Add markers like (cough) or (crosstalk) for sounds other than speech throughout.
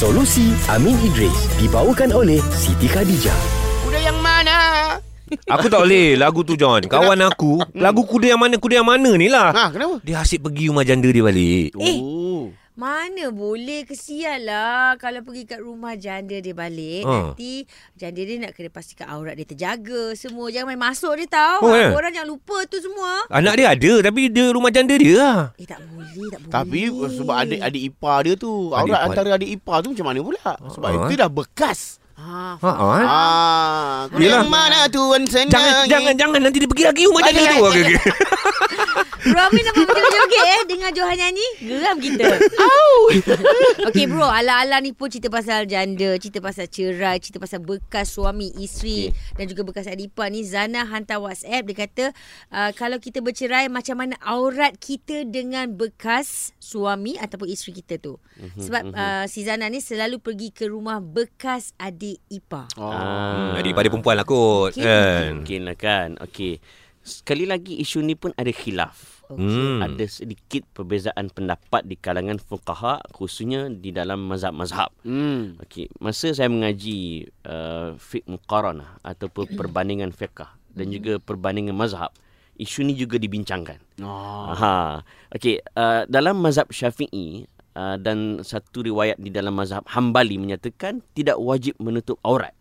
Solusi Amin Idris dibawakan oleh Siti Khadijah. Kuda yang mana? Aku tak boleh lagu tu John. Kawan aku, lagu kuda yang mana kuda yang mana ni lah. Ha, kenapa? Dia asyik pergi rumah janda dia balik. Eh. Mana boleh kesian lah kalau pergi kat rumah janda dia balik Ha. nanti janda dia nak kena pastikan aurat dia terjaga semua jangan main masuk dia tahu Oh, eh? orang jangan lupa tu semua Anak dia ada tapi dia rumah janda dia lah. eh tak boleh tak boleh Tapi sebab adik adik ipar dia tu, Adik aurat ipar. antara adik ipar tu macam mana pula? Sebab Ah. itu dah bekas. ha, Ha ah. eh? Ah, Yelah. yang mana tuan senang? Jangan jangan jangan nanti dia pergi lagi rumah janda tu. okey. Bro Amin nampak joget-joget eh Dengar Johan nyanyi Geram kita (laughs) (laughs) Okay bro Ala-ala ni pun cerita pasal janda Cerita pasal cerai Cerita pasal bekas suami isteri okay. Dan juga bekas adipar ni Zana hantar WhatsApp Dia kata uh, Kalau kita bercerai Macam mana aurat kita Dengan bekas suami Ataupun isteri kita tu Sebab uh, si Zana ni Selalu pergi ke rumah Bekas adik ipar Oh. Hmm, adik pada perempuan lah kot Okey. kan. Mungkin lah kan. Okey. Sekali lagi isu ni pun ada khilaf. Hmm. Ada sedikit perbezaan pendapat di kalangan fuqaha khususnya di dalam mazhab-mazhab. Hmm. Okey, masa saya mengaji uh, fiqh muqaranah ataupun perbandingan fiqh dan juga perbandingan mazhab, isu ni juga dibincangkan. Oh. Ha. Okey, uh, dalam mazhab Syafi'i uh, dan satu riwayat di dalam mazhab Hambali menyatakan tidak wajib menutup aurat.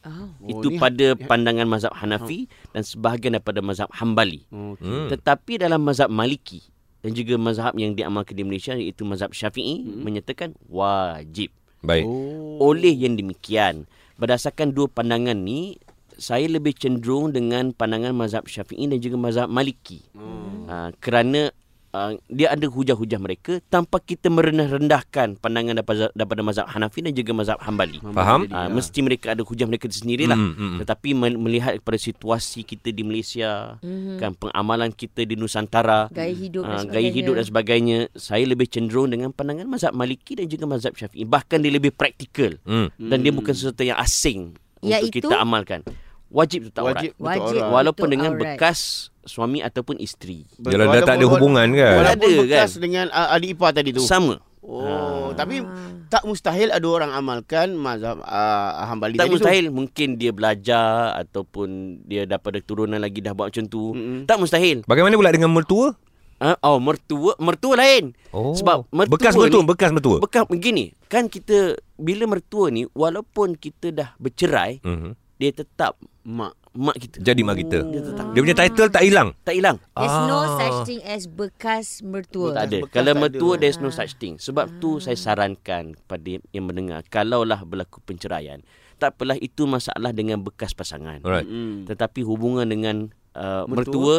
Oh. Itu ni- pada pandangan mazhab Hanafi dan sebahagian daripada mazhab Hambali. Okay. Hmm. Tetapi dalam mazhab Maliki dan juga mazhab yang diamalkan di Malaysia iaitu mazhab Syafi'i Hmm. menyatakan wajib. Baik. Oh. Oleh yang demikian, berdasarkan dua pandangan ni, saya lebih cenderung dengan pandangan mazhab Syafi'i dan juga mazhab Maliki. Hmm. Uh, kerana uh, dia ada hujah-hujah mereka tanpa kita merendah-rendahkan pandangan daripada, daripada mazhab Hanafi dan juga mazhab Hambali. Faham? Uh, mesti mereka ada hujah mereka sendirilah. Hmm, hmm, hmm. Tetapi men- melihat kepada situasi kita di Malaysia, Mhm. kan pengamalan kita di Nusantara, Gaya hidup dan sebagainya. gaya hidup dan sebagainya, saya lebih cenderung dengan pandangan mazhab Maliki dan juga mazhab Syafi'i. Bahkan dia lebih praktikal Hmm. dan dia bukan sesuatu yang asing untuk Iaitu? kita amalkan. Wajib tutup aurat. Wajib tutup Wajib. aurat. Walaupun dengan aurat. bekas suami ataupun isteri. Yalah, dah tak ada hubungan kan? Walaupun Ada, bekas kan? dengan uh, adik ipar tadi tu. Sama. Oh, tapi tak mustahil ada orang amalkan mazhab uh, Hambali Tak tadi mustahil mungkin dia belajar ataupun dia dapat turunan lagi dah buat macam tu. Mm-mm. Tak mustahil. Bagaimana pula dengan mertua? Ah, oh, mertua, mertua lain. Oh. Sebab mertua bekas ni- mertua, bekas mertua. Bekas begini, kan kita bila mertua ni walaupun kita dah bercerai, Mhm. dia tetap tu. Mak. Mak kita. Jadi mak kita. Dia tetap. Dia punya title tak hilang. Tak hilang. There's no Ah. such thing as bekas mertua. Tak ada. bekas Kalau tak mertua ada. there's no such thing. Sebab tu saya sarankan kepada yang mendengar, kalaulah berlaku penceraian, tak apalah itu masalah dengan bekas pasangan. Alright. Hmm. Tetapi hubungan dengan uh, Mertua? mertua,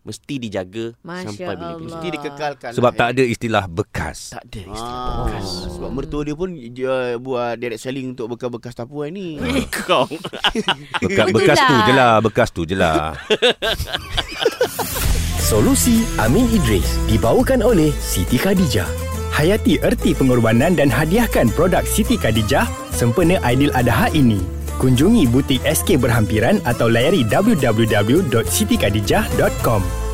mesti dijaga Masya sampai bila-bila. Allah. Mesti dikekalkan. Sebab lah, tak ada istilah bekas. Tak ada istilah Ah, bekas. sebab mertua dia pun dia buat direct selling untuk bekas-bekas tapuan ni. (laughs) Kau. (laughs) Bekas, bekas tu je lah. Bekas tu je lah. (laughs) Solusi Amin Idris dibawakan oleh Siti Khadijah. Hayati erti pengorbanan dan hadiahkan produk Siti Khadijah sempena Aidil Adha ini. Kunjungi butik SK berhampiran atau layari www.sitikadijah.com.